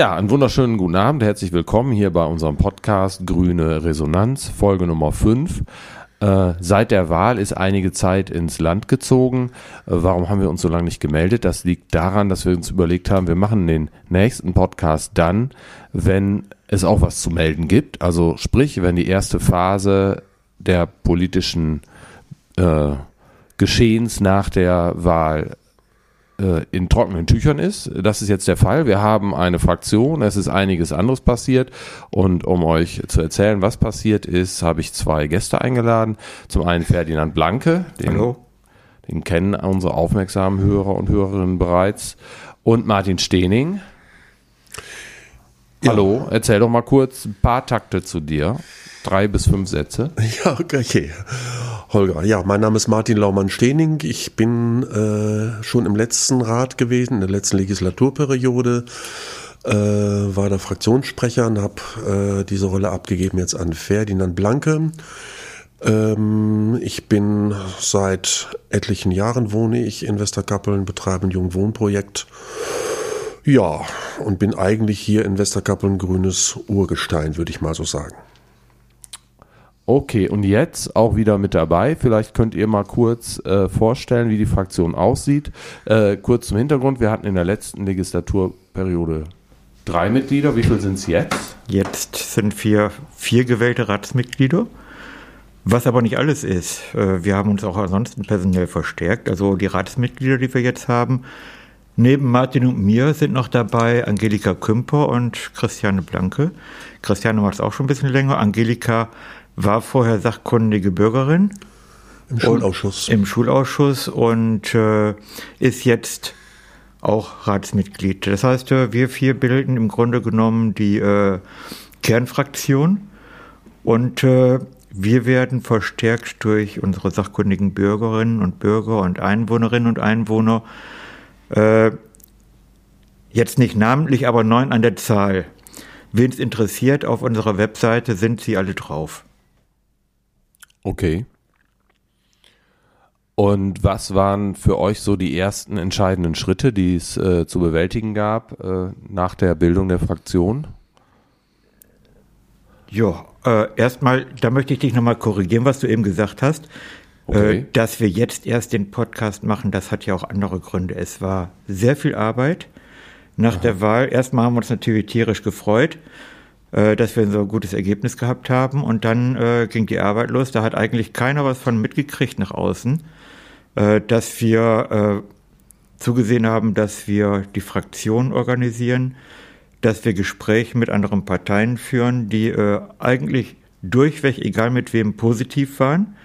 Ja, einen wunderschönen guten Abend, herzlich willkommen hier bei unserem Podcast Grüne Resonanz, Folge Nummer 5. Äh, seit der Wahl ist einige Zeit ins Land gezogen. Äh, warum haben wir uns so lange nicht gemeldet? Das liegt daran, dass wir uns überlegt haben, wir machen den nächsten Podcast dann, wenn es auch was zu melden gibt. Also sprich, wenn die erste Phase der politischen äh, Geschehens nach der Wahl äh, in trockenen Tüchern ist. Das ist jetzt der Fall. Wir haben eine Fraktion, es ist einiges anderes passiert und um euch zu erzählen, was passiert ist, habe ich zwei Gäste eingeladen. Zum einen Ferdinand Blanke, den, Hallo. den kennen unsere aufmerksamen Hörer und Hörerinnen bereits, und Martin Stehning. Ja. Hallo, erzähl doch mal kurz ein paar Takte zu dir. Drei bis fünf Sätze. Ja, okay. Holger, ja, mein Name ist Martin Laumann-Stehning. Ich bin äh, schon im letzten Rat gewesen, in der letzten Legislaturperiode, äh, war der Fraktionssprecher und habe äh, diese Rolle abgegeben jetzt an Ferdinand Blanke. Ähm, ich bin seit etlichen Jahren wohne ich in Westerkappeln, betreibe ein Jungwohnprojekt. Ja, und bin eigentlich hier in Westerkappeln grünes Urgestein, würde ich mal so sagen. Okay, und jetzt auch wieder mit dabei. Vielleicht könnt ihr mal kurz äh, vorstellen, wie die Fraktion aussieht. Äh, kurz zum Hintergrund, wir hatten in der letzten Legislaturperiode drei Mitglieder. Wie viel sind es jetzt? Jetzt sind wir vier gewählte Ratsmitglieder. Was aber nicht alles ist. Äh, Wir haben uns auch ansonsten personell verstärkt. Also die Ratsmitglieder, die wir jetzt haben, neben Martin und mir sind noch dabei Angelika Kümper und Christiane Blanke. Christiane macht es auch schon ein bisschen länger. Angelika war vorher sachkundige Bürgerin Im Schulausschuss. im Schulausschuss und äh, ist jetzt auch Ratsmitglied. Das heißt, äh, wir vier bilden im Grunde genommen die äh, Kernfraktion und äh, wir werden verstärkt durch unsere sachkundigen Bürgerinnen und Bürger und Einwohnerinnen und Einwohner, äh, jetzt nicht namentlich, aber neun an der Zahl. Wen es interessiert, auf unserer Webseite sind sie alle drauf. Okay. Und was waren für euch so die ersten entscheidenden Schritte, die es äh, zu bewältigen gab äh, nach der Bildung der Fraktion? Ja, äh, erstmal, da möchte ich dich nochmal korrigieren, was du eben gesagt hast. Okay. Äh, dass wir jetzt erst den Podcast machen, das hat ja auch andere Gründe. Es war sehr viel Arbeit. Nach der Wahl, erstmal haben wir uns natürlich tierisch gefreut, äh, dass wir so ein gutes Ergebnis gehabt haben. Und dann äh, ging die Arbeit los. Da hat eigentlich keiner was von mitgekriegt nach außen, äh, dass wir äh, zugesehen haben, dass wir die Fraktion organisieren, dass wir Gespräche mit anderen Parteien führen, die äh, eigentlich durchweg, egal mit wem, positiv waren.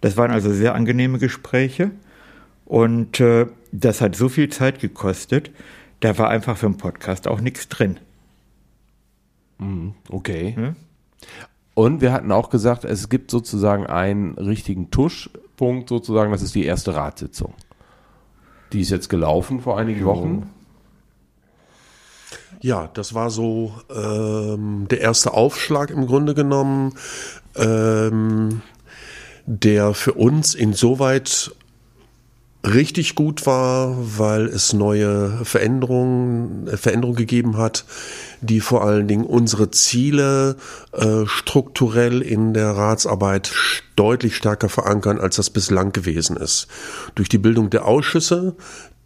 Das waren also sehr angenehme Gespräche und das hat so viel Zeit gekostet, da war einfach für einen Podcast auch nichts drin. Okay. Ja. Und wir hatten auch gesagt, es gibt sozusagen einen richtigen Tuschpunkt sozusagen, das ist die erste Ratssitzung. Die ist jetzt gelaufen vor einigen Wochen. Ja, das war so ähm, der erste Aufschlag im Grunde genommen, ähm, der für uns insoweit richtig gut war, weil es neue Veränderungen, äh, Veränderungen gegeben hat, die vor allen Dingen unsere Ziele äh, strukturell in der Ratsarbeit deutlich stärker verankern, als das bislang gewesen ist. Durch die Bildung der Ausschüsse,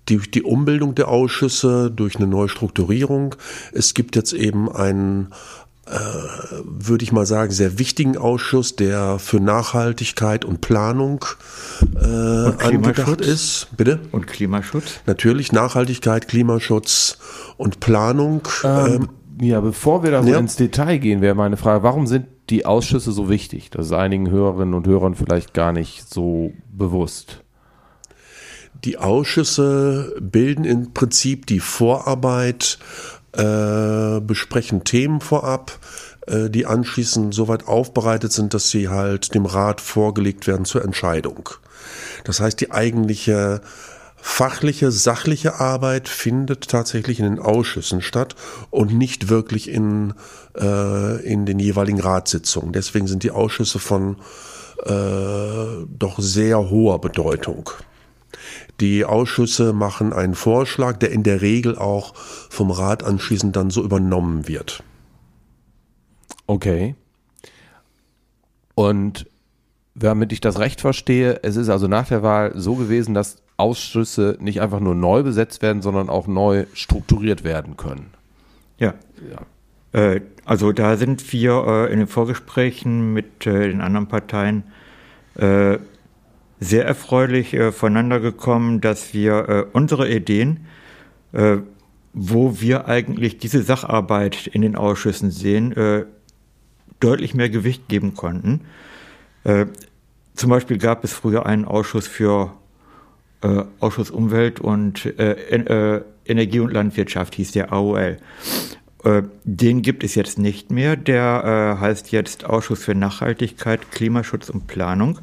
durch die Umbildung der Ausschüsse, durch eine neue Strukturierung. Es gibt jetzt eben einen würde ich mal sagen, sehr wichtigen Ausschuss, der für Nachhaltigkeit und Planung äh, angedacht Klimaschutz. ist. Bitte? Und Klimaschutz? Natürlich Nachhaltigkeit, Klimaschutz und Planung. Ähm, Ja, bevor wir da so Ja. ins Detail gehen, wäre meine Frage, warum sind die Ausschüsse so wichtig? Das ist einigen Hörerinnen und Hörern vielleicht gar nicht so bewusst. Die Ausschüsse bilden im Prinzip die Vorarbeit, äh, besprechen Themen vorab, äh, die anschließend soweit aufbereitet sind, dass sie halt dem Rat vorgelegt werden zur Entscheidung. Das heißt, die eigentliche fachliche, sachliche Arbeit findet tatsächlich in den Ausschüssen statt und nicht wirklich in, äh, in den jeweiligen Ratssitzungen. Deswegen sind die Ausschüsse von äh, doch sehr hoher Bedeutung. Die Ausschüsse machen einen Vorschlag, der in der Regel auch vom Rat anschließend dann so übernommen wird. Okay. Und damit ich das recht verstehe, es ist also nach der Wahl so gewesen, dass Ausschüsse nicht einfach nur neu besetzt werden, sondern auch neu strukturiert werden können. Ja. ja. Äh, also da sind wir äh, in den Vorgesprächen mit äh, den anderen Parteien sehr erfreulich äh, voneinander gekommen, dass wir äh, unsere Ideen, wo wir eigentlich diese Sacharbeit in den Ausschüssen sehen, deutlich mehr Gewicht geben konnten. Äh, zum Beispiel gab es früher einen Ausschuss für äh, Ausschuss Umwelt und äh, äh Energie und Landwirtschaft, hieß der AOL. Äh, den gibt es jetzt nicht mehr. Der äh, heißt jetzt Ausschuss für Nachhaltigkeit, Klimaschutz und Planung.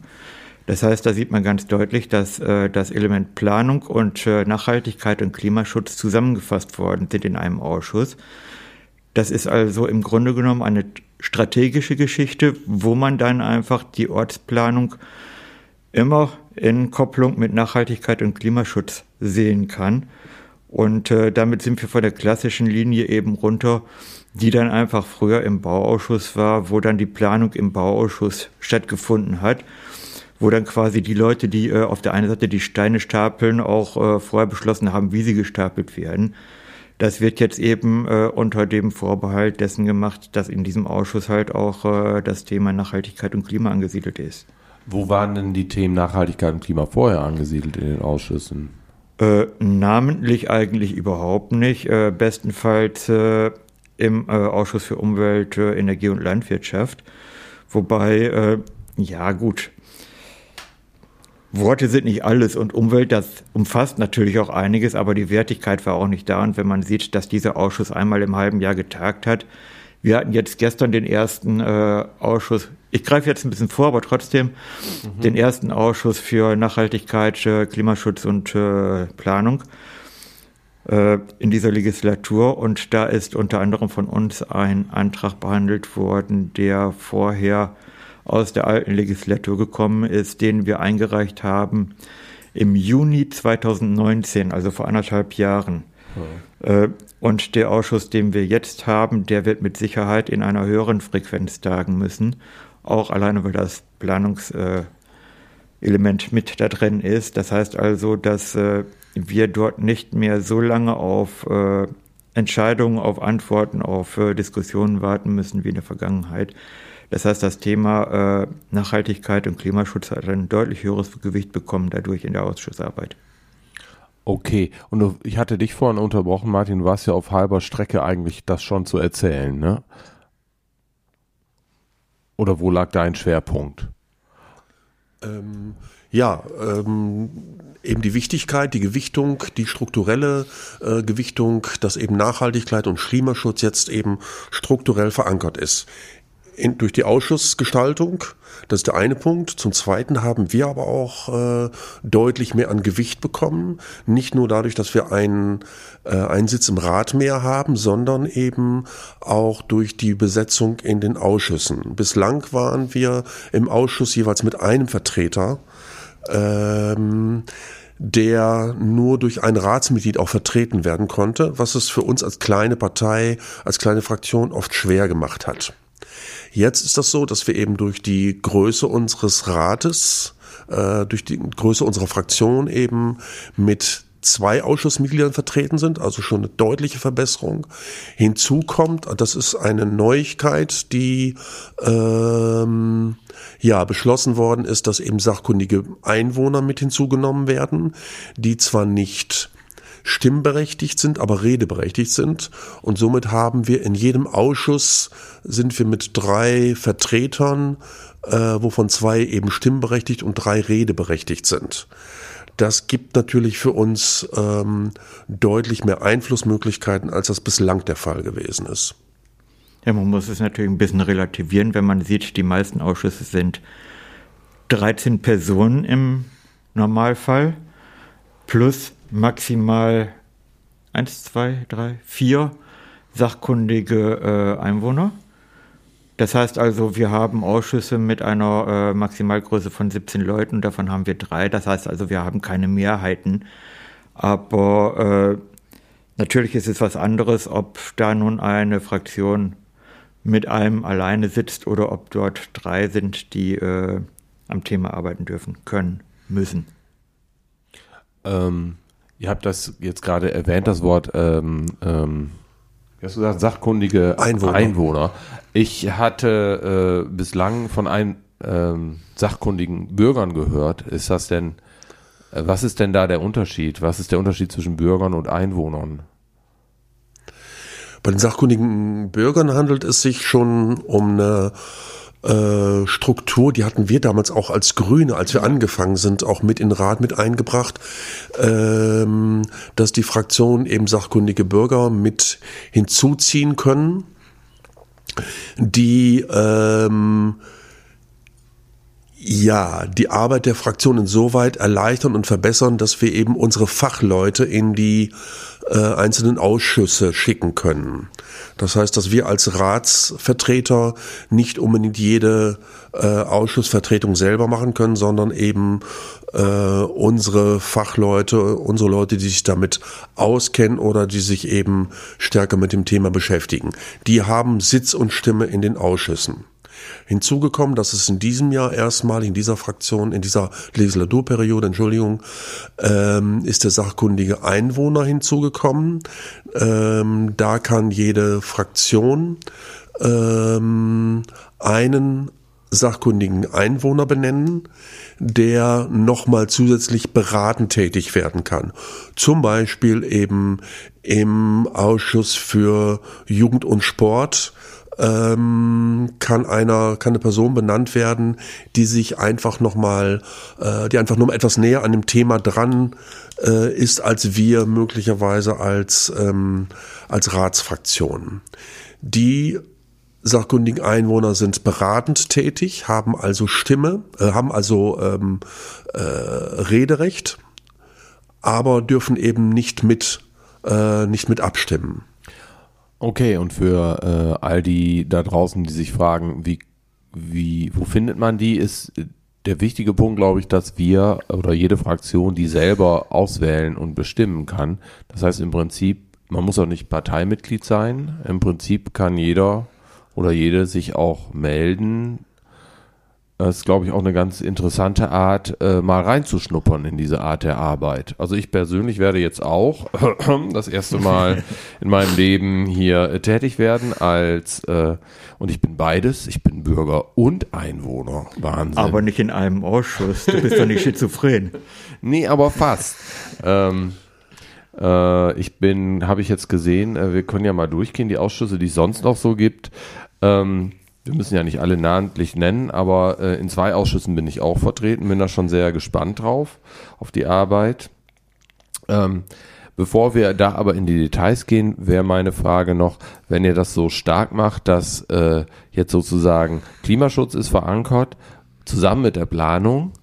Das heißt, da sieht man ganz deutlich, dass das Element Planung und Nachhaltigkeit und Klimaschutz zusammengefasst worden sind in einem Ausschuss. Das ist also im Grunde genommen eine strategische Geschichte, wo man dann einfach die Ortsplanung immer in Kopplung mit Nachhaltigkeit und Klimaschutz sehen kann. Und äh, damit sind wir von der klassischen Linie eben runter, die dann einfach früher im Bauausschuss war, wo dann die Planung im Bauausschuss stattgefunden hat, wo dann quasi die Leute, die äh, auf der einen Seite die Steine stapeln, auch äh, vorher beschlossen haben, wie sie gestapelt werden. Das wird jetzt eben äh, unter dem Vorbehalt dessen gemacht, dass in diesem Ausschuss halt auch äh, das Thema Nachhaltigkeit und Klima angesiedelt ist. Wo waren denn die Themen Nachhaltigkeit und Klima vorher angesiedelt in den Ausschüssen? Äh, namentlich eigentlich überhaupt nicht. Äh, bestenfalls äh, im äh, Ausschuss für Umwelt, Energie und Landwirtschaft. Wobei, ja gut, Worte sind nicht alles und Umwelt, das umfasst natürlich auch einiges, aber die Wertigkeit war auch nicht da. Und wenn man sieht, dass dieser Ausschuss einmal im halben Jahr getagt hat, wir hatten jetzt gestern den ersten äh, Ausschuss, ich greife jetzt ein bisschen vor, aber trotzdem mhm. den ersten Ausschuss für Nachhaltigkeit, äh, Klimaschutz und äh, Planung äh, in dieser Legislatur. Und da ist unter anderem von uns ein Antrag behandelt worden, der vorher aus der alten Legislatur gekommen ist, den wir eingereicht haben im Juni 2019, also vor anderthalb Jahren. Ja. Äh, und der Ausschuss, den wir jetzt haben, der wird mit Sicherheit in einer höheren Frequenz tagen müssen. Auch alleine, weil das Planungselement mit da drin ist. Das heißt also, dass äh, wir dort nicht mehr so lange auf äh, Entscheidungen, auf Antworten, auf Diskussionen warten müssen wie in der Vergangenheit. Das heißt, das Thema äh, Nachhaltigkeit und Klimaschutz hat ein deutlich höheres Gewicht bekommen dadurch in der Ausschussarbeit. Okay, und ich hatte dich vorhin unterbrochen, Martin, du warst ja auf halber Strecke eigentlich das schon zu erzählen, ne? Oder wo lag dein Schwerpunkt? Ähm, ja, ähm, eben die Wichtigkeit, die Gewichtung, die strukturelle äh, Gewichtung, dass eben Nachhaltigkeit und Klimaschutz jetzt eben strukturell verankert ist in, durch die Ausschussgestaltung. Das ist der eine Punkt. Zum Zweiten haben wir aber auch äh, deutlich mehr an Gewicht bekommen. Nicht nur dadurch, dass wir einen, äh, einen Sitz im Rat mehr haben, sondern eben auch durch die Besetzung in den Ausschüssen. Bislang waren wir im Ausschuss jeweils mit einem Vertreter. Ähm, der nur durch ein Ratsmitglied auch vertreten werden konnte, was es für uns als kleine Partei, als kleine Fraktion oft schwer gemacht hat. Jetzt ist das so, dass wir eben durch die Größe unseres Rates, äh, durch die Größe unserer Fraktion eben mit zwei Ausschussmitgliedern vertreten sind, also schon eine deutliche Verbesserung. Hinzu kommt, das ist eine Neuigkeit, die ähm, ja beschlossen worden ist, dass eben sachkundige Einwohner mit hinzugenommen werden, die zwar nicht stimmberechtigt sind, aber redeberechtigt sind. Und somit haben wir in jedem Ausschuss sind wir mit drei Vertretern, äh, wovon zwei eben stimmberechtigt und drei redeberechtigt sind. Das gibt natürlich für uns ähm, deutlich mehr Einflussmöglichkeiten, als das bislang der Fall gewesen ist. Ja, man muss es natürlich ein bisschen relativieren, wenn man sieht, die meisten Ausschüsse sind 13 Personen im Normalfall plus maximal eins, zwei, drei, vier sachkundige äh, Einwohner. Das heißt also, wir haben Ausschüsse mit einer äh, Maximalgröße von 17 Leuten, davon haben wir drei. Das heißt also, wir haben keine Mehrheiten. Aber äh, natürlich ist es was anderes, ob da nun eine Fraktion mit einem alleine sitzt oder ob dort drei sind, die äh, am Thema arbeiten dürfen, können, müssen. Ähm, ihr habt das jetzt gerade erwähnt, das Wort ähm, ähm, wie hast du gesagt, sachkundige Einwohner. Einwohner. Ich hatte äh, bislang von ein, ähm, sachkundigen Bürgern gehört. Ist das denn, äh, was ist denn da der Unterschied? Was ist der Unterschied zwischen Bürgern und Einwohnern? Bei den sachkundigen Bürgern handelt es sich schon um eine äh, Struktur, die hatten wir damals auch als Grüne, als wir angefangen sind, auch mit in den Rat mit eingebracht, ähm, dass die Fraktionen eben sachkundige Bürger mit hinzuziehen können, die ähm, ja, die Arbeit der Fraktion insoweit erleichtern und verbessern, dass wir eben unsere Fachleute in die äh, einzelnen Ausschüsse schicken können. Das heißt, dass wir als Ratsvertreter nicht unbedingt jede äh, Ausschussvertretung selber machen können, sondern eben äh, unsere Fachleute, unsere Leute, die sich damit auskennen oder die sich eben stärker mit dem Thema beschäftigen. Die haben Sitz und Stimme in den Ausschüssen hinzugekommen. Das ist in diesem Jahr erstmal in dieser Fraktion, in dieser Legislaturperiode, Entschuldigung, ähm, ist der sachkundige Einwohner hinzugekommen. Ähm, da kann jede Fraktion ähm, einen sachkundigen Einwohner benennen, der nochmal zusätzlich beratend tätig werden kann. Zum Beispiel eben im Ausschuss für Jugend und Sport ähm, kann einer, kann eine Person benannt werden, die sich einfach nochmal, äh, die einfach nur etwas näher an dem Thema dran äh, ist, als wir möglicherweise als, ähm, als Ratsfraktion. Die sachkundigen Einwohner sind beratend tätig, haben also Stimme, äh, haben also ähm, äh, Rederecht, aber dürfen eben nicht mit, äh, nicht mit abstimmen. Okay, und für äh, all die da draußen, die sich fragen, wie, wie, wo findet man die, ist der wichtige Punkt, glaube ich, dass wir oder jede Fraktion die selber auswählen und bestimmen kann. Das heißt im Prinzip, man muss auch nicht Parteimitglied sein. Im Prinzip kann jeder oder jede sich auch melden, das ist, glaube ich, auch eine ganz interessante Art, äh, mal reinzuschnuppern in diese Art der Arbeit. Also ich persönlich werde jetzt auch das erste Mal in meinem Leben hier äh, tätig werden als, äh, und ich bin beides, ich bin Bürger und Einwohner. Wahnsinn. Aber nicht in einem Ausschuss, du bist doch nicht schizophren. nee, aber fast. ähm, äh, ich bin, habe ich jetzt gesehen, äh, wir können ja mal durchgehen, die Ausschüsse, die es sonst noch so gibt. Ähm, wir müssen ja nicht alle namentlich nennen, aber äh, in zwei Ausschüssen bin ich auch vertreten, bin da schon sehr gespannt drauf, auf die Arbeit. Ähm, bevor wir da aber in die Details gehen, wäre meine Frage noch, wenn ihr das so stark macht, dass äh, jetzt sozusagen Klimaschutz ist verankert, zusammen mit der Planung,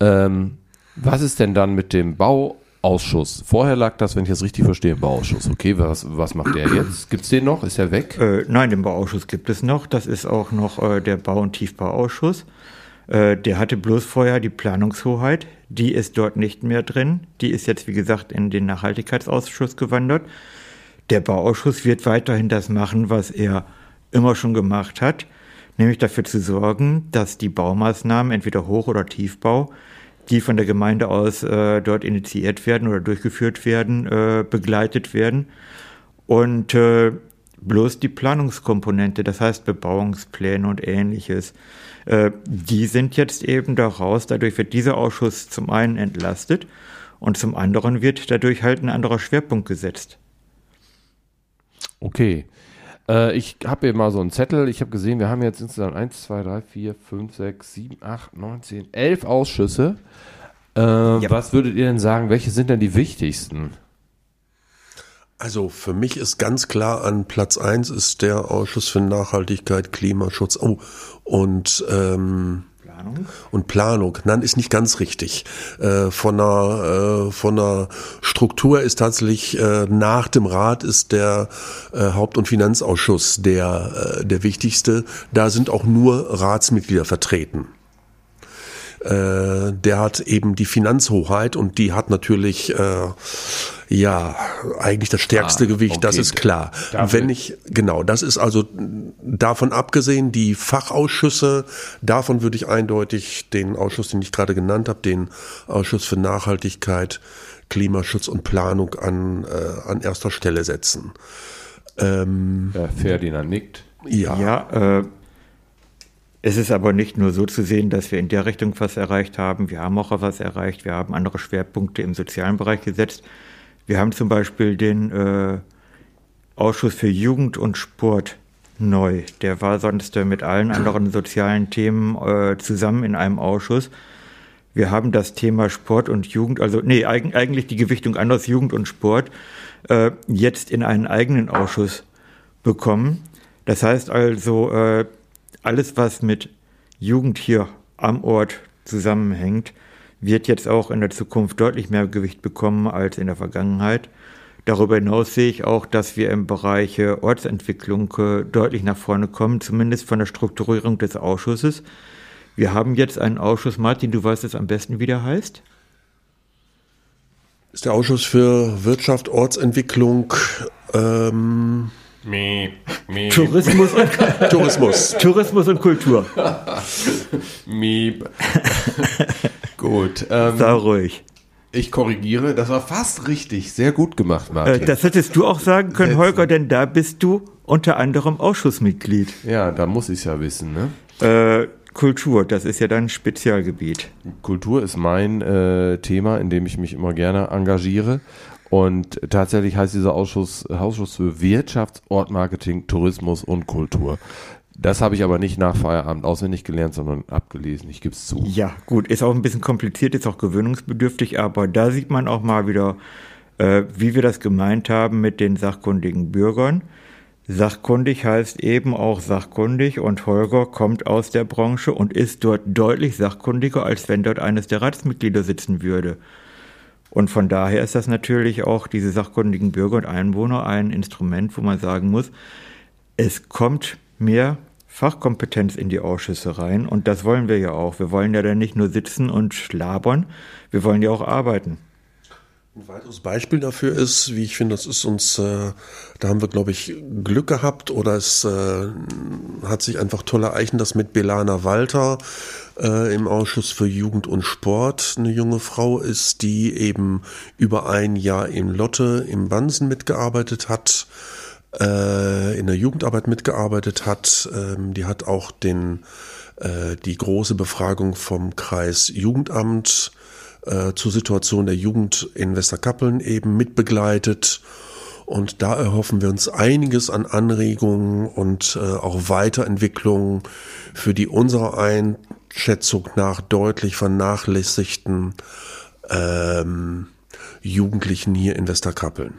ähm, was ist denn dann mit dem Bau Ausschuss. Vorher lag das, wenn ich das richtig verstehe, im Bauausschuss. Okay, was, was macht der jetzt? Gibt es den noch? Ist er weg? Äh, nein, den Bauausschuss gibt es noch. Das ist auch noch äh, der Bau- und Tiefbauausschuss. Äh, der hatte bloß vorher die Planungshoheit. Die ist dort nicht mehr drin. Die ist jetzt, wie gesagt, in den Nachhaltigkeitsausschuss gewandert. Der Bauausschuss wird weiterhin das machen, was er immer schon gemacht hat, nämlich dafür zu sorgen, dass die Baumaßnahmen, entweder Hoch- oder Tiefbau, die von der Gemeinde aus äh, dort initiiert werden oder durchgeführt werden, äh, begleitet werden. Und äh, bloß die Planungskomponente, das heißt Bebauungspläne und ähnliches, äh, die sind jetzt eben daraus. Dadurch wird dieser Ausschuss zum einen entlastet und zum anderen wird dadurch halt ein anderer Schwerpunkt gesetzt. Okay. Äh, ich habe hier mal so einen Zettel. Ich habe gesehen, wir haben jetzt insgesamt 1, 2, 3, 4, 5, 6, 7, 8, 9, 10, 11 Ausschüsse. Äh, ja. Was würdet ihr denn sagen, welche sind denn die wichtigsten? Also für mich ist ganz klar an Platz 1 ist der Ausschuss für Nachhaltigkeit, Klimaschutz oh, und ähm, Planung. Und Planung, nein, ist nicht ganz richtig. Äh, von, der, äh, von der Struktur ist tatsächlich äh, nach dem Rat ist der Haupt- und Finanzausschuss der, der wichtigste. Da sind auch nur Ratsmitglieder vertreten der hat eben die Finanzhoheit und die hat natürlich äh, ja eigentlich das stärkste ah, Gewicht, okay. das ist klar. Dafür. Wenn ich genau, das ist also davon abgesehen die Fachausschüsse, davon würde ich eindeutig den Ausschuss, den ich gerade genannt habe, den Ausschuss für Nachhaltigkeit, Klimaschutz und Planung an äh, an erster Stelle setzen. Ähm, ja, Ferdinand nickt. Ja, ja äh, es ist aber nicht nur so zu sehen, dass wir in der Richtung was erreicht haben. Wir haben auch was erreicht. Wir haben andere Schwerpunkte im sozialen Bereich gesetzt. Wir haben zum Beispiel den äh, Ausschuss für Jugend und Sport neu. Der war sonst äh, mit allen anderen sozialen Themen äh, zusammen in einem Ausschuss. Wir haben das Thema Sport und Jugend, also nee, eig eigentlich die Gewichtung anders Jugend und Sport, äh, jetzt in einen eigenen Ausschuss bekommen. Das heißt also, äh, alles, was mit Jugend hier am Ort zusammenhängt, wird jetzt auch in der Zukunft deutlich mehr Gewicht bekommen als in der Vergangenheit. Darüber hinaus sehe ich auch, dass wir im Bereich Ortsentwicklung äh, deutlich nach vorne kommen, zumindest von der Strukturierung des Ausschusses. Wir haben jetzt einen Ausschuss, Martin, du weißt es am besten, wie der heißt? Ist der Ausschuss für Wirtschaft, Ortsentwicklung, ähm, Miep, miep. Tourismus und Tourismus. Tourismus und Kultur. Miep. Gut. Ähm, Sei ruhig. Ich korrigiere, das war fast richtig. Sehr gut gemacht, Martin. Äh, das hättest du auch sagen können, Holger, denn da bist du unter anderem Ausschussmitglied. Ja, da muss ich es ja wissen, ne? Äh, Kultur, das ist ja dein Spezialgebiet. Kultur ist mein äh, Thema, in dem ich mich immer gerne engagiere. Und tatsächlich heißt dieser Ausschuss Ausschuss für Wirtschaft, Ortmarketing, Tourismus und Kultur. Das habe ich aber nicht nach Feierabend auswendig gelernt, sondern abgelesen. Ich gebe es zu. Ja, gut, ist auch ein bisschen kompliziert, ist auch gewöhnungsbedürftig, aber da sieht man auch mal wieder, äh, wie wir das gemeint haben mit den sachkundigen Bürgern. Sachkundig heißt eben auch sachkundig und Holger kommt aus der Branche und ist dort deutlich sachkundiger, als wenn dort eines der Ratsmitglieder sitzen würde. Und von daher ist das natürlich auch diese sachkundigen Bürger und Einwohner ein Instrument, wo man sagen muss, es kommt mehr Fachkompetenz in die Ausschüsse rein und das wollen wir ja auch. Wir wollen ja dann nicht nur sitzen und schlabern, wir wollen ja auch arbeiten. Ein weiteres Beispiel dafür ist, wie ich finde, das ist uns, äh, da haben wir, glaube ich, Glück gehabt oder es äh, hat sich einfach toll ereignet, dass mit Belana Walter äh, im Ausschuss für Jugend und Sport eine junge Frau ist, die eben über ein Jahr in Lotte im Bansen mitgearbeitet hat, äh, in der Jugendarbeit mitgearbeitet hat. Ähm, die hat auch den, äh, die große Befragung vom Kreis Jugendamt äh, zur Situation der Jugend in Westerkappeln eben mitbegleitet. Und da erhoffen wir uns einiges an Anregungen und äh, auch Weiterentwicklungen für die unserer Einschätzung nach deutlich vernachlässigten ähm, Jugendlichen hier in Westerkappeln.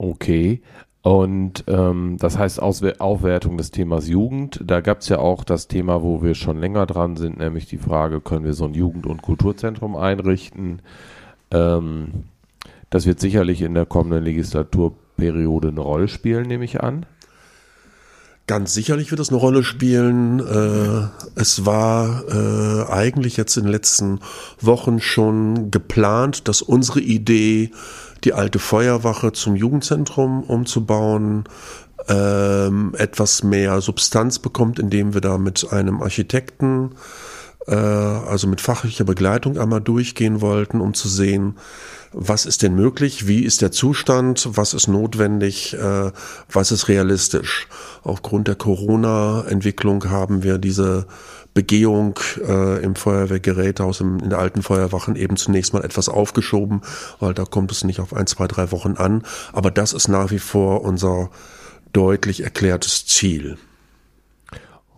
Okay. Und ähm, das heißt Auswer Aufwertung des Themas Jugend. Da gab es ja auch das Thema, wo wir schon länger dran sind, nämlich die Frage, können wir so ein Jugend- und Kulturzentrum einrichten? Ähm, das wird sicherlich in der kommenden Legislaturperiode eine Rolle spielen, nehme ich an. Ganz sicherlich wird es eine Rolle spielen. Äh, es war äh, eigentlich jetzt in den letzten Wochen schon geplant, dass unsere Idee, die alte Feuerwache zum Jugendzentrum umzubauen, ähm, etwas mehr Substanz bekommt, indem wir da mit einem Architekten, äh, also mit fachlicher Begleitung einmal durchgehen wollten, um zu sehen, was ist denn möglich, wie ist der Zustand, was ist notwendig, äh, was ist realistisch. Aufgrund der Corona-Entwicklung haben wir diese Begehung äh, im Feuerwehrgerätehaus im, in der alten Feuerwachen eben zunächst mal etwas aufgeschoben, weil da kommt es nicht auf ein, zwei, drei Wochen an. Aber das ist nach wie vor unser deutlich erklärtes Ziel.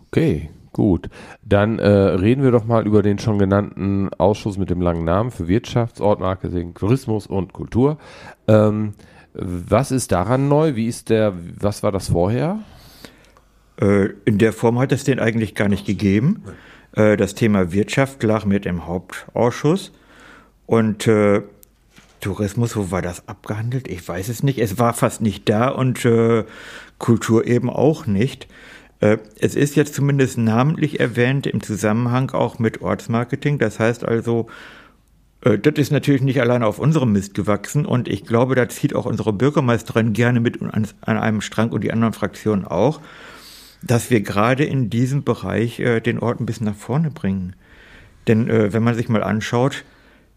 Okay, Gut, dann äh, reden wir doch mal über den schon genannten Ausschuss mit dem langen Namen für Wirtschaft, Ortmarketing, Tourismus und Kultur. Ähm, was ist daran neu? Wie ist der, was war das vorher? Äh, in der Form hat es den eigentlich gar nicht gegeben. Äh, das Thema Wirtschaft lag mit im Hauptausschuss und äh, Tourismus, wo war das abgehandelt? Ich weiß es nicht. Es war fast nicht da und äh, Kultur eben auch nicht. Äh, es ist jetzt zumindest namentlich erwähnt im Zusammenhang auch mit Ortsmarketing. Das heißt also, äh, das ist natürlich nicht alleine auf unserem Mist gewachsen und ich glaube, da zieht auch unsere Bürgermeisterin gerne mit an, einem Strang und die anderen Fraktionen auch, dass wir gerade in diesem Bereich äh, den Ort ein bisschen nach vorne bringen. Denn wenn man sich mal anschaut,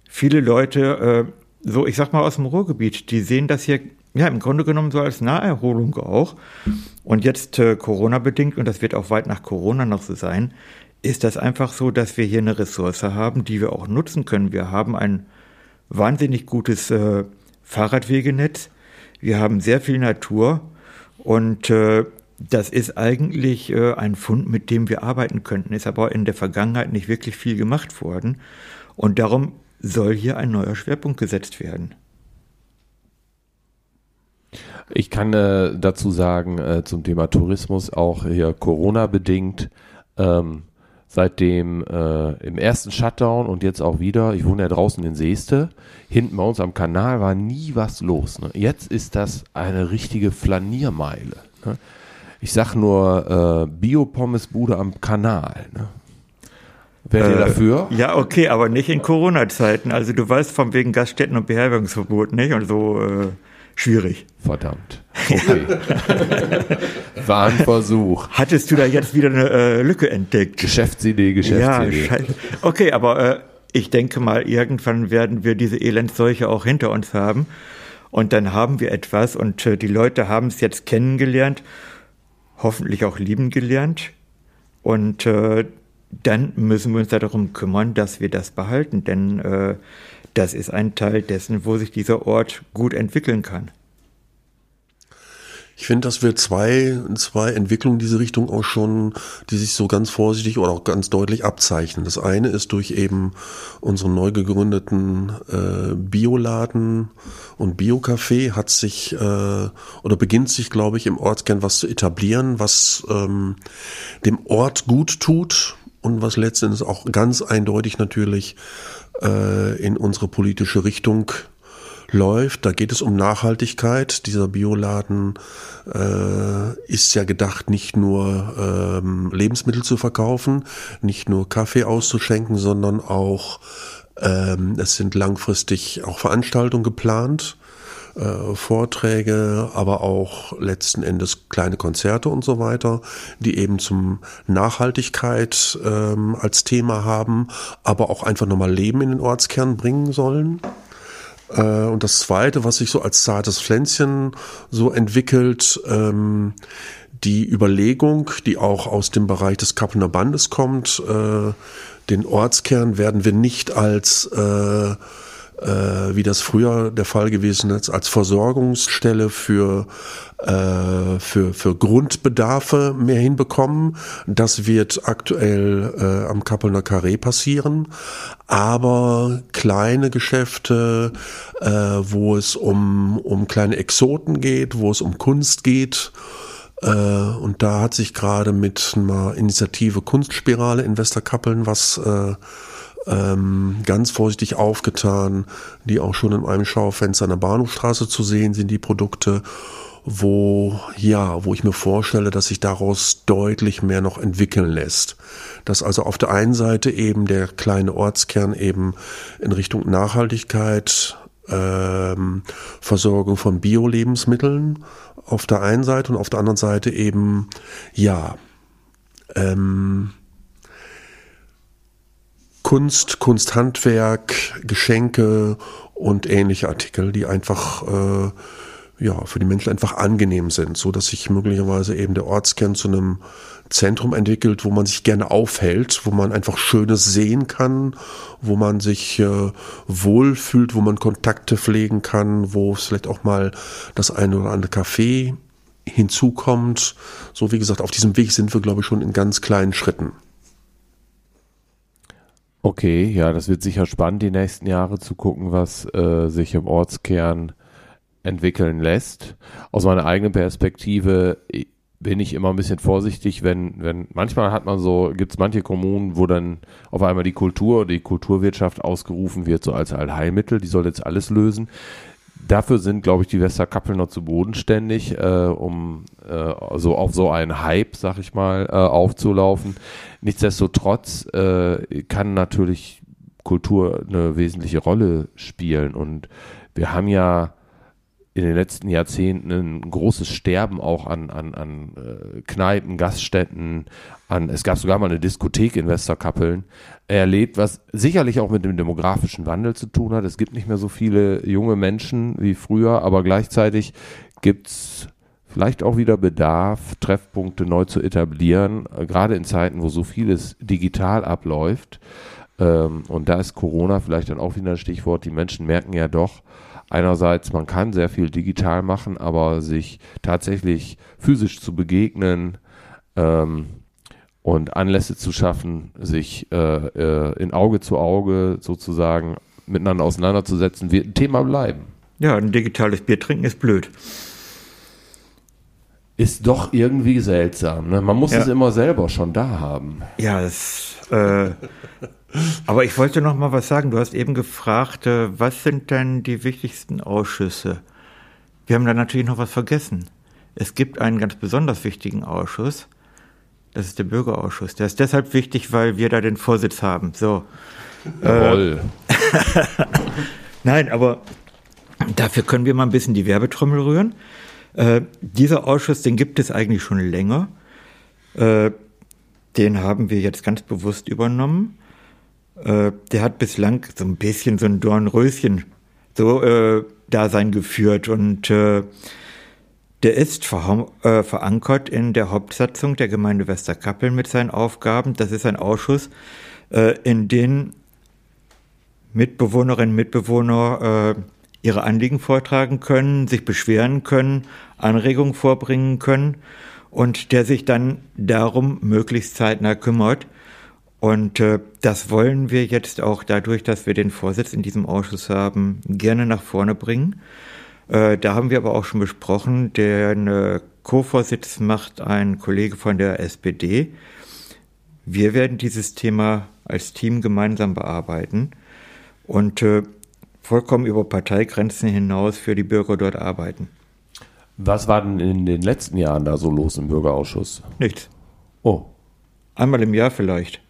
viele Leute, so ich sag mal aus dem Ruhrgebiet, die sehen das hier ja im Grunde genommen so als Naherholung auch. Und jetzt äh, Corona bedingt, und das wird auch weit nach Corona noch so sein, ist das einfach so, dass wir hier eine Ressource haben, die wir auch nutzen können. Wir haben ein wahnsinnig gutes äh, Fahrradwegenetz, wir haben sehr viel Natur und äh, das ist eigentlich äh, ein Fund, mit dem wir arbeiten könnten, ist aber in der Vergangenheit nicht wirklich viel gemacht worden und darum soll hier ein neuer Schwerpunkt gesetzt werden. Ich kann äh, dazu sagen, äh, zum Thema Tourismus, auch hier Corona bedingt, ähm, seitdem äh, im ersten Shutdown und jetzt auch wieder, ich wohne ja draußen in Seeste, hinten bei uns am Kanal war nie was los. Ne? Jetzt ist das eine richtige Flaniermeile. Ne? Ich sag nur äh, Bio-Pommes-Bude am Kanal. Ne? Wäre ihr äh, dafür? Ja, okay, aber nicht in Corona-Zeiten. Also du weißt von wegen Gaststätten und Beherbergungsverbot, nicht? Und so äh, schwierig. Verdammt. Okay. War ein Versuch. Hattest du da jetzt wieder eine äh, Lücke entdeckt? Geschäftsidee, Geschäftsidee. Ja, scheiße. Okay, aber äh, ich denke mal, irgendwann werden wir diese Elendseuche auch hinter uns haben. Und dann haben wir etwas und äh, die Leute haben es jetzt kennengelernt, hoffentlich auch lieben gelernt. Und äh, dann müssen wir uns darum kümmern, dass wir das behalten, denn äh, das ist ein Teil dessen, wo sich dieser Ort gut entwickeln kann. Ich finde, dass wir zwei, zwei Entwicklungen in diese Richtung auch schon, die sich so ganz vorsichtig oder auch ganz deutlich abzeichnen. Das eine ist durch eben unseren neu gegründeten äh, Bioladen und Biocafé hat sich äh, oder beginnt sich, glaube ich, im Ortskern was zu etablieren, was ähm, dem Ort gut tut und was letztendlich auch ganz eindeutig natürlich äh, in unsere politische Richtung läuft. Da geht es um Nachhaltigkeit. Dieser Bioladen äh, ist ja gedacht, nicht nur ähm, Lebensmittel zu verkaufen, nicht nur Kaffee auszuschenken, sondern auch ähm, es sind langfristig auch Veranstaltungen geplant. Äh, Vorträge, aber auch letzten Endes kleine Konzerte und so weiter, die eben zum Nachhaltigkeit ähm, als Thema haben, aber auch einfach nochmal Leben in den Ortskern bringen sollen. Äh, und das Zweite, was sich so als zartes Pflänzchen so entwickelt, ähm, die Überlegung, die auch aus dem Bereich des Kappener Bandes kommt, äh, den Ortskern werden wir nicht als äh, wie das früher der Fall gewesen ist, als Versorgungsstelle für, äh, für, für Grundbedarfe mehr hinbekommen. Das wird aktuell äh, am Kappelner Carré passieren. Aber kleine Geschäfte, äh, wo es um, um kleine Exoten geht, wo es um Kunst geht, äh, und da hat sich gerade mit einer Initiative Kunstspirale in Westerkappeln was äh, ähm, ganz vorsichtig aufgetan, die auch schon in einem Schaufenster an der Bahnhofstraße zu sehen sind, die Produkte, wo, ja, wo ich mir vorstelle, dass sich daraus deutlich mehr noch entwickeln lässt. Dass also auf der einen Seite eben der kleine Ortskern eben in Richtung Nachhaltigkeit, ähm, Versorgung von Bio-Lebensmitteln auf der einen Seite und auf der anderen Seite eben, ja, ähm, Kunst, Kunsthandwerk, Geschenke und ähnliche Artikel, die einfach äh, ja für die Menschen einfach angenehm sind, so dass sich möglicherweise eben der Ortskern zu einem Zentrum entwickelt, wo man sich gerne aufhält, wo man einfach Schönes sehen kann, wo man sich äh, wohlfühlt, wo man Kontakte pflegen kann, wo vielleicht auch mal das eine oder andere Café hinzukommt. So wie gesagt, auf diesem Weg sind wir, glaube ich, schon in ganz kleinen Schritten. Okay, ja, das wird sicher spannend, die nächsten Jahre zu gucken, was äh, sich im Ortskern entwickeln lässt. Aus meiner eigenen Perspektive, bin ich immer ein bisschen vorsichtig, wenn, wenn, manchmal hat man so, gibt es manche Kommunen, wo dann auf einmal die Kultur, die Kulturwirtschaft ausgerufen wird, so als Allheilmittel, die soll jetzt alles lösen. Dafür sind, glaube ich, die Westerkappel noch zu bodenständig, äh, um äh, so auf so einen Hype, sag ich mal, äh, aufzulaufen. Nichtsdestotrotz äh, kann natürlich Kultur eine wesentliche Rolle spielen und wir haben ja in den letzten Jahrzehnten ein großes Sterben auch an, an, an äh, Kneipen, Gaststätten, an, es gab sogar mal eine Diskothek in Westerkappeln, erlebt, was sicherlich auch mit dem demografischen Wandel zu tun hat. Es gibt nicht mehr so viele junge Menschen wie früher, aber gleichzeitig gibt's vielleicht auch wieder Bedarf, Treffpunkte neu zu etablieren, gerade in Zeiten, wo so vieles digital abläuft. Ähm, und da ist Corona vielleicht dann auch wieder ein Stichwort. Die Menschen merken ja doch, einerseits, man kann sehr viel digital machen, aber sich tatsächlich physisch zu begegnen ähm, und Anlässe zu schaffen, sich äh, äh, in Auge zu Auge sozusagen miteinander auseinanderzusetzen, wird ein Thema bleiben. Ja, ein digitales Bier trinken ist blöd. Ist doch irgendwie seltsam. Ne? Man muss ja. es immer selber schon da haben. Ja, das, äh, aber ich wollte noch mal was sagen. Du hast eben gefragt, äh, was sind denn die wichtigsten Ausschüsse? Wir haben da natürlich noch was vergessen. Es gibt einen ganz besonders wichtigen Ausschuss. Das ist der Bürgerausschuss. Der ist deshalb wichtig, weil wir da den Vorsitz haben. So. Jawohl. Äh, Nein, aber dafür können wir mal ein bisschen die Werbetrommel rühren. Äh, dieser Ausschuss, den gibt es eigentlich schon länger. Äh, den haben wir jetzt ganz bewusst übernommen. Äh, der hat bislang so ein bisschen so ein Dornröschen so äh, Dasein geführt und äh, der ist ver äh, verankert in der Hauptsatzung der Gemeinde Westerkappeln mit seinen Aufgaben. Das ist ein Ausschuss, äh, in den Mitbewohnerinnen und Mitbewohner äh, ihre Anliegen vortragen können, sich beschweren können, Anregungen vorbringen können und der sich dann darum möglichst zeitnah kümmert. Und äh, das wollen wir jetzt auch dadurch, dass wir den Vorsitz in diesem Ausschuss haben, gerne nach vorne bringen. Äh, da haben wir aber auch schon besprochen, den äh, Co-Vorsitz macht ein Kollege von der SPD. Wir werden dieses Thema als Team gemeinsam bearbeiten und äh, vollkommen über Parteigrenzen hinaus für die Bürger dort arbeiten. Was war denn in den letzten Jahren da so los im Bürgerausschuss? Nichts. Oh. Einmal im Jahr vielleicht.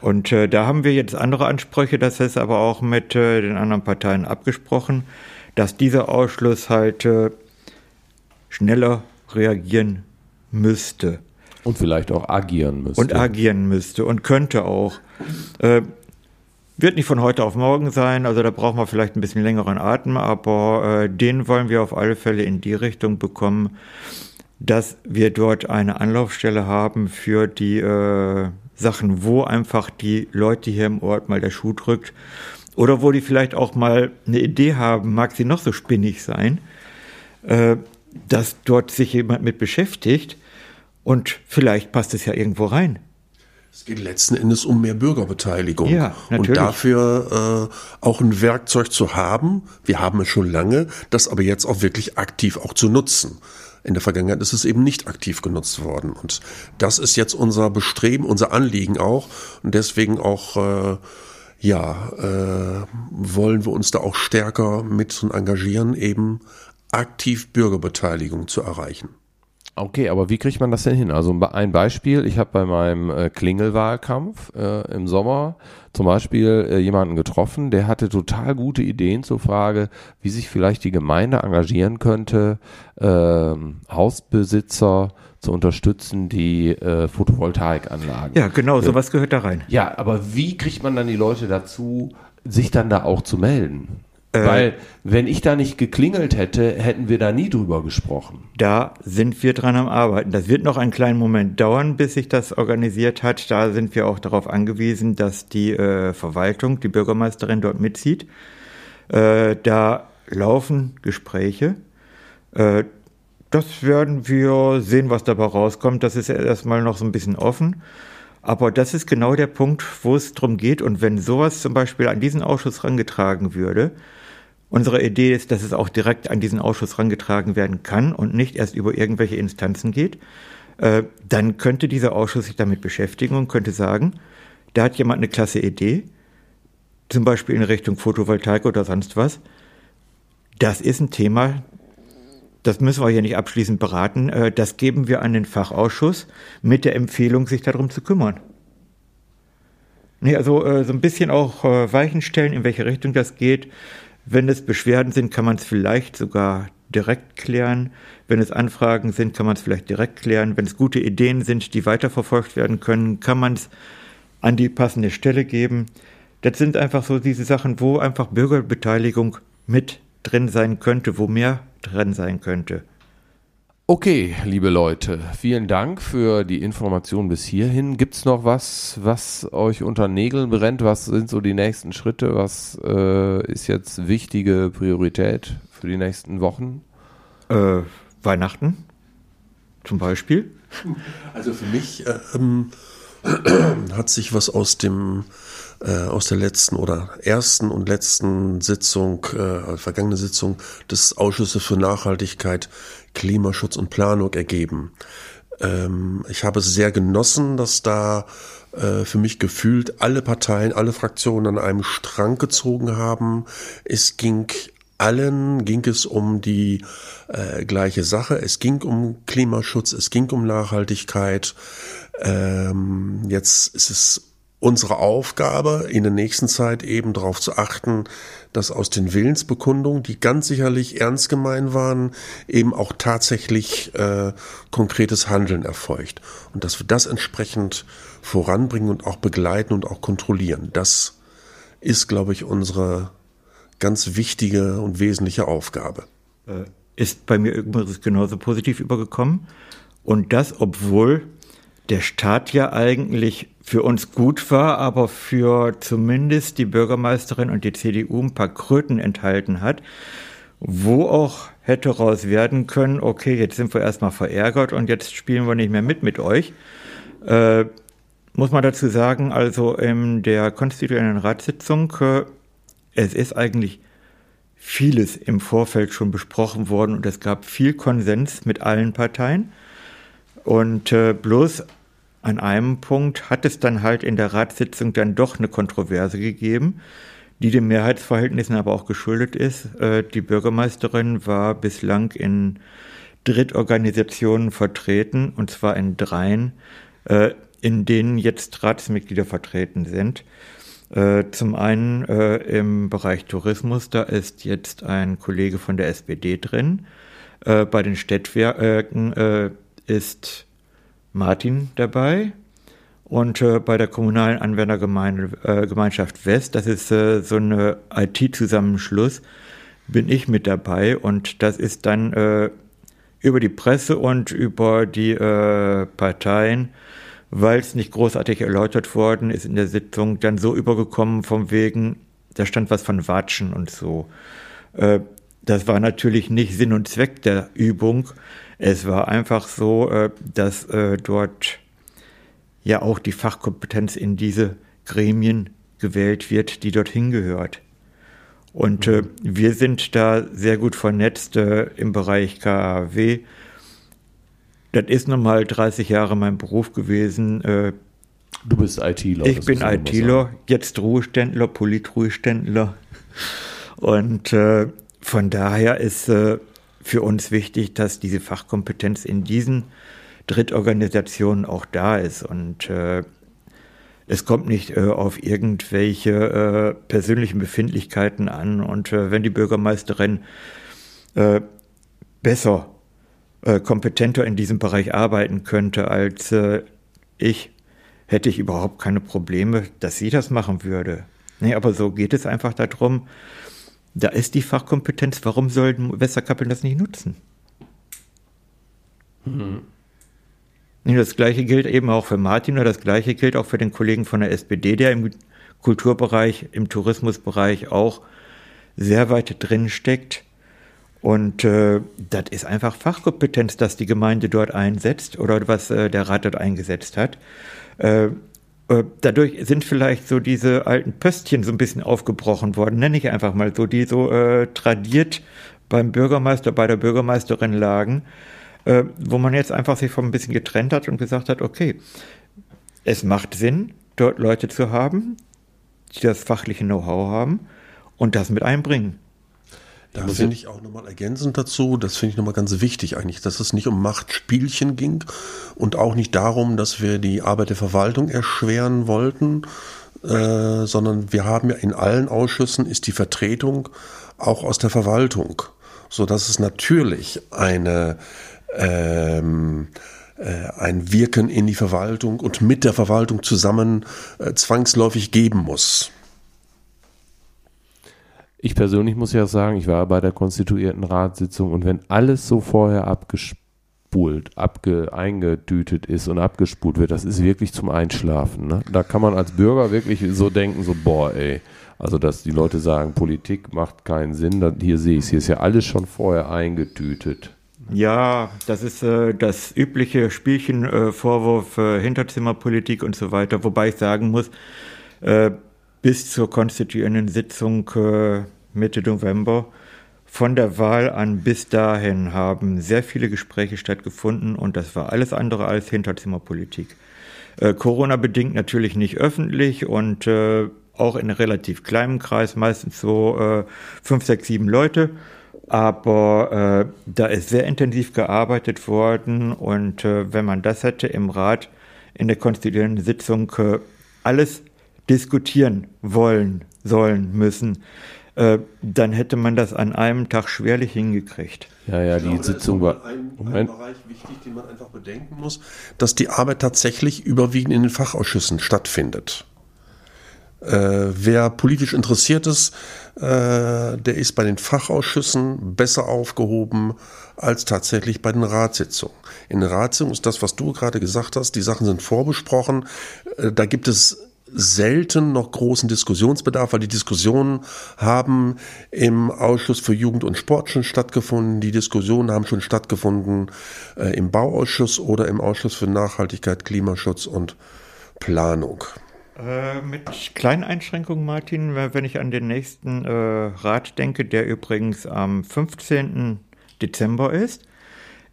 Und äh, da haben wir jetzt andere Ansprüche, das ist aber auch mit äh, den anderen Parteien abgesprochen, dass dieser Ausschluss halt äh, schneller reagieren müsste. Und vielleicht auch agieren müsste. Und agieren müsste und könnte auch. Äh, wird nicht von heute auf morgen sein, also da brauchen wir vielleicht ein bisschen längeren Atem, aber äh, den wollen wir auf alle Fälle in die Richtung bekommen, dass wir dort eine Anlaufstelle haben für die äh, Sachen, wo einfach die Leute hier im Ort mal der Schuh drückt oder wo die vielleicht auch mal eine Idee haben, mag sie noch so spinnig sein, äh, dass dort sich jemand mit beschäftigt und vielleicht passt es ja irgendwo rein. Es geht letzten Endes um mehr Bürgerbeteiligung. Ja, natürlich. Und dafür äh, auch ein Werkzeug zu haben, wir haben es schon lange, das aber jetzt auch wirklich aktiv auch zu nutzen. In der Vergangenheit ist es eben nicht aktiv genutzt worden. Und das ist jetzt unser Bestreben, unser Anliegen auch. Und deswegen auch, äh, ja, äh, wollen wir uns da auch stärker mit engagieren, eben aktiv Bürgerbeteiligung zu erreichen. Okay, aber wie kriegt man das denn hin? Also ein Beispiel, ich habe bei meinem äh, Klingelwahlkampf äh, im Sommer zum Beispiel äh, jemanden getroffen, der hatte total gute Ideen zur Frage, wie sich vielleicht die Gemeinde engagieren könnte, äh, Hausbesitzer zu unterstützen, die äh, Photovoltaikanlagen. Ja, genau, sowas gehört da rein. Ja, aber wie kriegt man dann die Leute dazu, sich dann da auch zu melden? Äh, Weil, wenn ich da nicht geklingelt hätte, hätten wir da nie drüber gesprochen. Da sind wir dran am Arbeiten. Das wird noch einen kleinen Moment dauern, bis sich das organisiert hat. Da sind wir auch darauf angewiesen, dass die äh, Verwaltung, die Bürgermeisterin dort mitzieht. Äh, da laufen Gespräche. Äh, das werden wir sehen, was dabei rauskommt. Das ist erstmal noch so ein bisschen offen. Aber das ist genau der Punkt, wo es darum geht. Und wenn sowas zum Beispiel an diesen Ausschuss herangetragen würde, Unsere Idee ist, dass es auch direkt an diesen Ausschuss herangetragen werden kann und nicht erst über irgendwelche Instanzen geht. Äh, dann könnte dieser Ausschuss sich damit beschäftigen und könnte sagen, da hat jemand eine klasse Idee, zum Beispiel in Richtung Photovoltaik oder sonst was. Das ist ein Thema, das müssen wir hier nicht abschließend beraten. Äh, das geben wir an den Fachausschuss mit der Empfehlung, sich darum zu kümmern. Nee, also äh, so ein bisschen auch Weichen stellen, in welche Richtung das geht. Wenn es Beschwerden sind, kann man es vielleicht sogar direkt klären. Wenn es Anfragen sind, kann man es vielleicht direkt klären. Wenn es gute Ideen sind, die weiterverfolgt werden können, kann man es an die passende Stelle geben. Das sind einfach so diese Sachen, wo einfach Bürgerbeteiligung mit drin sein könnte, wo mehr drin sein könnte. Okay, liebe Leute, vielen Dank für die Information bis hierhin. Gibt es noch was, was euch unter Nägeln brennt? Was sind so die nächsten Schritte? Was äh, ist jetzt wichtige Priorität für die nächsten Wochen? Äh, Weihnachten zum Beispiel. Also für mich ähm, hat sich was aus dem äh, aus der letzten oder ersten und letzten Sitzung, äh, vergangene Sitzung des Ausschusses für Nachhaltigkeit, Klimaschutz und Planung ergeben. Ähm, ich habe es sehr genossen, dass da äh, für mich gefühlt alle Parteien, alle Fraktionen an einem Strang gezogen haben. Es ging allen ging es um die äh, gleiche Sache. Es ging um Klimaschutz, es ging um Nachhaltigkeit. Ähm, jetzt ist es unsere Aufgabe, in der nächsten Zeit eben darauf zu achten, dass aus den Willensbekundungen, die ganz sicherlich ernst gemein waren, eben auch tatsächlich äh, konkretes Handeln erfolgt. Und dass wir das entsprechend voranbringen und auch begleiten und auch kontrollieren. Das ist, glaube ich, unsere ganz wichtige und wesentliche Aufgabe. Äh, ist bei mir übrigens genauso positiv übergekommen. Und das, obwohl der Staat ja eigentlich für uns gut war, aber für zumindest die Bürgermeisterin und die CDU ein paar Kröten enthalten hat, wo auch hätte raus werden können, okay, jetzt sind wir erstmal verärgert und jetzt spielen wir nicht mehr mit mit euch. Äh, muss man dazu sagen, also in der konstituierenden Ratssitzung, äh, es ist eigentlich vieles im Vorfeld schon besprochen worden und es gab viel Konsens mit allen Parteien. Und äh, bloß an einem Punkt hat es dann halt in der Ratssitzung dann doch eine Kontroverse gegeben, die den Mehrheitsverhältnissen aber auch geschuldet ist. Äh, die Bürgermeisterin war bislang in Drittorganisationen vertreten, und zwar in dreien, äh, in denen jetzt Ratsmitglieder vertreten sind. Äh, zum einen im Bereich Tourismus, da ist jetzt ein Kollege von der SPD drin. Bei den Städtwerken ist Martin dabei. Und äh, bei der kommunalen Anwendergemeinschaft äh, West, das ist äh, so ein IT-Zusammenschluss, bin ich mit dabei. Und das ist dann äh, über die Presse und über die äh, Parteien, weil es nicht großartig erläutert worden ist in der Sitzung, dann so übergekommen vom wegen, da stand was von Watschen und so. Äh, das war natürlich nicht Sinn und Zweck der Übung. Es war einfach so, äh, dass äh, dort ja auch die Fachkompetenz in diese Gremien gewählt wird, die dorthin gehört. Und äh, mhm. wir sind da sehr gut vernetzt im Bereich KAW. Das ist nun mal 30 Jahre mein Beruf gewesen. du bist ITler. Ich bin ITler, jetzt Ruheständler, Politruheständler. Und äh, von daher ist äh, für uns wichtig, dass diese Fachkompetenz in diesen Drittorganisationen auch da ist. Und äh, es kommt nicht äh, auf irgendwelche äh, persönlichen Befindlichkeiten an. Und äh, wenn die Bürgermeisterin äh, besser, äh, kompetenter in diesem Bereich arbeiten könnte als ich, hätte ich überhaupt keine Probleme, dass sie das machen würde. Nee, aber so geht es einfach darum, da ist die Fachkompetenz. Warum sollten Westerkappeln das nicht nutzen? Mhm. Das gleiche gilt eben auch für Martin oder das gleiche gilt auch für den Kollegen von der SPD, der im Kulturbereich, im Tourismusbereich auch sehr weit drin steckt. Und äh, das ist einfach Fachkompetenz, dass die Gemeinde dort einsetzt oder was äh, der Rat dort eingesetzt hat. Äh, dadurch sind vielleicht so diese alten Pöstchen so ein bisschen aufgebrochen worden, nenne ich einfach mal so, die so äh, tradiert beim Bürgermeister, bei der Bürgermeisterin lagen, äh, wo man jetzt einfach sich von ein bisschen getrennt hat und gesagt hat, okay, es macht Sinn, dort Leute zu haben, die das fachliche Know-how haben und das mit einbringen. Da finde ich auch nochmal ergänzend dazu, das finde ich nochmal ganz wichtig eigentlich, dass es nicht um Machtspielchen ging und auch nicht darum, dass wir die Arbeit der Verwaltung erschweren wollten, äh, sondern wir haben ja in allen Ausschüssen ist die Vertretung auch aus der Verwaltung, so dass es natürlich eine ähm, äh, ein Wirken in die Verwaltung und mit der Verwaltung zusammen äh, zwangsläufig geben muss. Ich persönlich muss ja sagen, ich war bei der konstituierten Ratssitzung und wenn alles so vorher abgespult, abge, eingedütet ist und abgespult wird, das ist wirklich zum Einschlafen. Ne? Da kann man als Bürger wirklich so denken, so boah ey, also dass die Leute sagen, Politik macht keinen Sinn, dann, hier sehe ich es, hier ist ja alles schon vorher eingetütet. Ja, das ist äh, das übliche Spielchen, äh, Vorwurf, äh, Hinterzimmerpolitik und so weiter, wobei ich sagen muss, äh, bis zur konstituierenden Sitzung äh, Mitte November. Von der Wahl an bis dahin haben sehr viele Gespräche stattgefunden und das war alles andere als Hinterzimmerpolitik. Äh, Corona-bedingt natürlich nicht öffentlich und äh, auch in relativ kleinem Kreis, meistens so äh, fünf, sechs, sieben Leute. Aber äh, da ist sehr intensiv gearbeitet worden und äh, wenn man das hätte im Rat in der konstituierenden Sitzung äh, alles diskutieren wollen, sollen, müssen, äh, dann hätte man das an einem Tag schwerlich hingekriegt. Ja, ja, die glaube, Sitzung war. Ein, ein Bereich wichtig, den man einfach bedenken muss, dass die Arbeit tatsächlich überwiegend in den Fachausschüssen stattfindet. Äh, wer politisch interessiert ist, äh, der ist bei den Fachausschüssen besser aufgehoben als tatsächlich bei den Ratssitzungen. In den Ratssitzungen ist das, was du gerade gesagt hast, die Sachen sind vorbesprochen. Äh, da gibt es selten noch großen Diskussionsbedarf, weil die Diskussionen haben im Ausschuss für Jugend und Sport schon stattgefunden. Die Diskussionen haben schon stattgefunden äh, im Bauausschuss oder im Ausschuss für Nachhaltigkeit, Klimaschutz und Planung. Äh, mit kleinen Einschränkungen, Martin, wenn ich an den nächsten äh, Rat denke, der übrigens am 15. Dezember ist.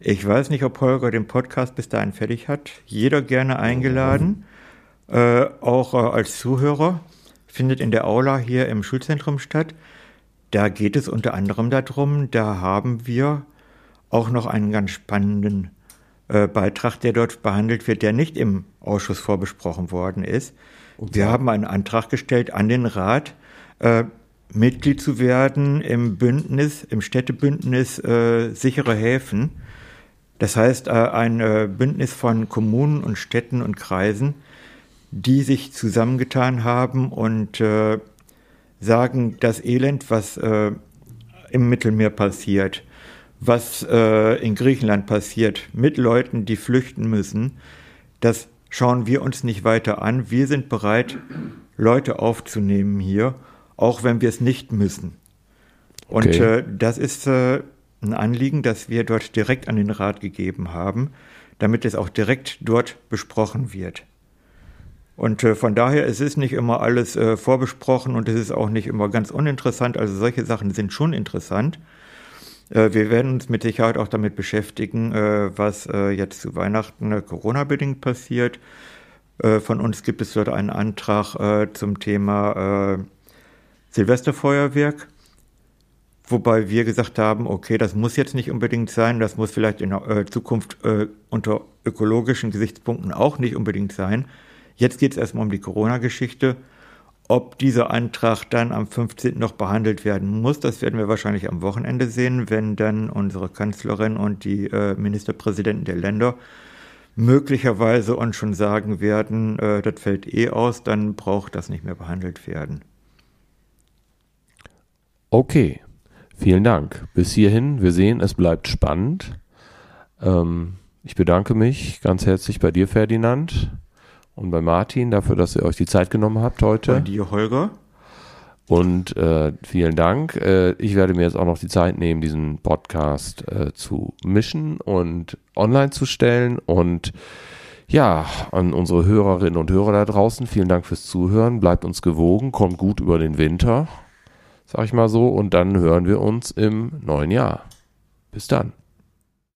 Ich weiß nicht, ob Holger den Podcast bis dahin fertig hat. Jeder gerne eingeladen. Äh, auch äh, als Zuhörer, findet in der Aula hier im Schulzentrum statt. Da geht es unter anderem darum, da haben wir auch noch einen ganz spannenden äh, Beitrag, der dort behandelt wird, der nicht im Ausschuss vorbesprochen worden ist. Okay. Wir haben einen Antrag gestellt an den Rat, äh, Mitglied zu werden im Bündnis, im Städtebündnis äh, sichere Häfen. Das heißt, äh, ein Bündnis von Kommunen und Städten und Kreisen, die sich zusammengetan haben und äh, sagen, das Elend, was äh, im Mittelmeer passiert, was äh, in Griechenland passiert, mit Leuten, die flüchten müssen, das schauen wir uns nicht weiter an. Wir sind bereit, Leute aufzunehmen hier, auch wenn wir es nicht müssen. Und okay. äh, das ist äh, ein Anliegen, das wir dort direkt an den Rat gegeben haben, damit es auch direkt dort besprochen wird. Und äh, von daher, es ist nicht immer alles äh, vorbesprochen und es ist auch nicht immer ganz uninteressant. Also solche Sachen sind schon interessant. Äh, wir werden uns mit Sicherheit auch damit beschäftigen, äh, was äh, jetzt zu Weihnachten äh, Corona-bedingt passiert. von uns gibt es dort einen Antrag zum Thema Silvesterfeuerwerk. Wobei wir gesagt haben, okay, das muss jetzt nicht unbedingt sein, das muss vielleicht in Zukunft unter ökologischen Gesichtspunkten auch nicht unbedingt sein. Jetzt geht es erstmal um die Corona-Geschichte. Ob dieser Antrag dann am 15. noch behandelt werden muss, das werden wir wahrscheinlich am Wochenende sehen, wenn dann unsere Kanzlerin und die äh, Ministerpräsidenten der Länder möglicherweise uns schon sagen werden, äh, das fällt eh aus, dann braucht das nicht mehr behandelt werden. Okay, vielen Dank. Bis hierhin, wir sehen, es bleibt spannend. Ähm, ich bedanke mich ganz herzlich bei dir, Ferdinand und bei Martin dafür, dass ihr euch die Zeit genommen habt heute. Bei dir, Holger. Und äh, vielen Dank. Äh, ich werde mir jetzt auch noch die Zeit nehmen, diesen Podcast äh, zu mischen und online zu stellen. Und Ja, an unsere Hörerinnen und Hörer da draußen, vielen Dank fürs Zuhören. Bleibt uns gewogen, kommt gut über den Winter, sag ich mal so, und dann hören wir uns im neuen Jahr. Bis dann.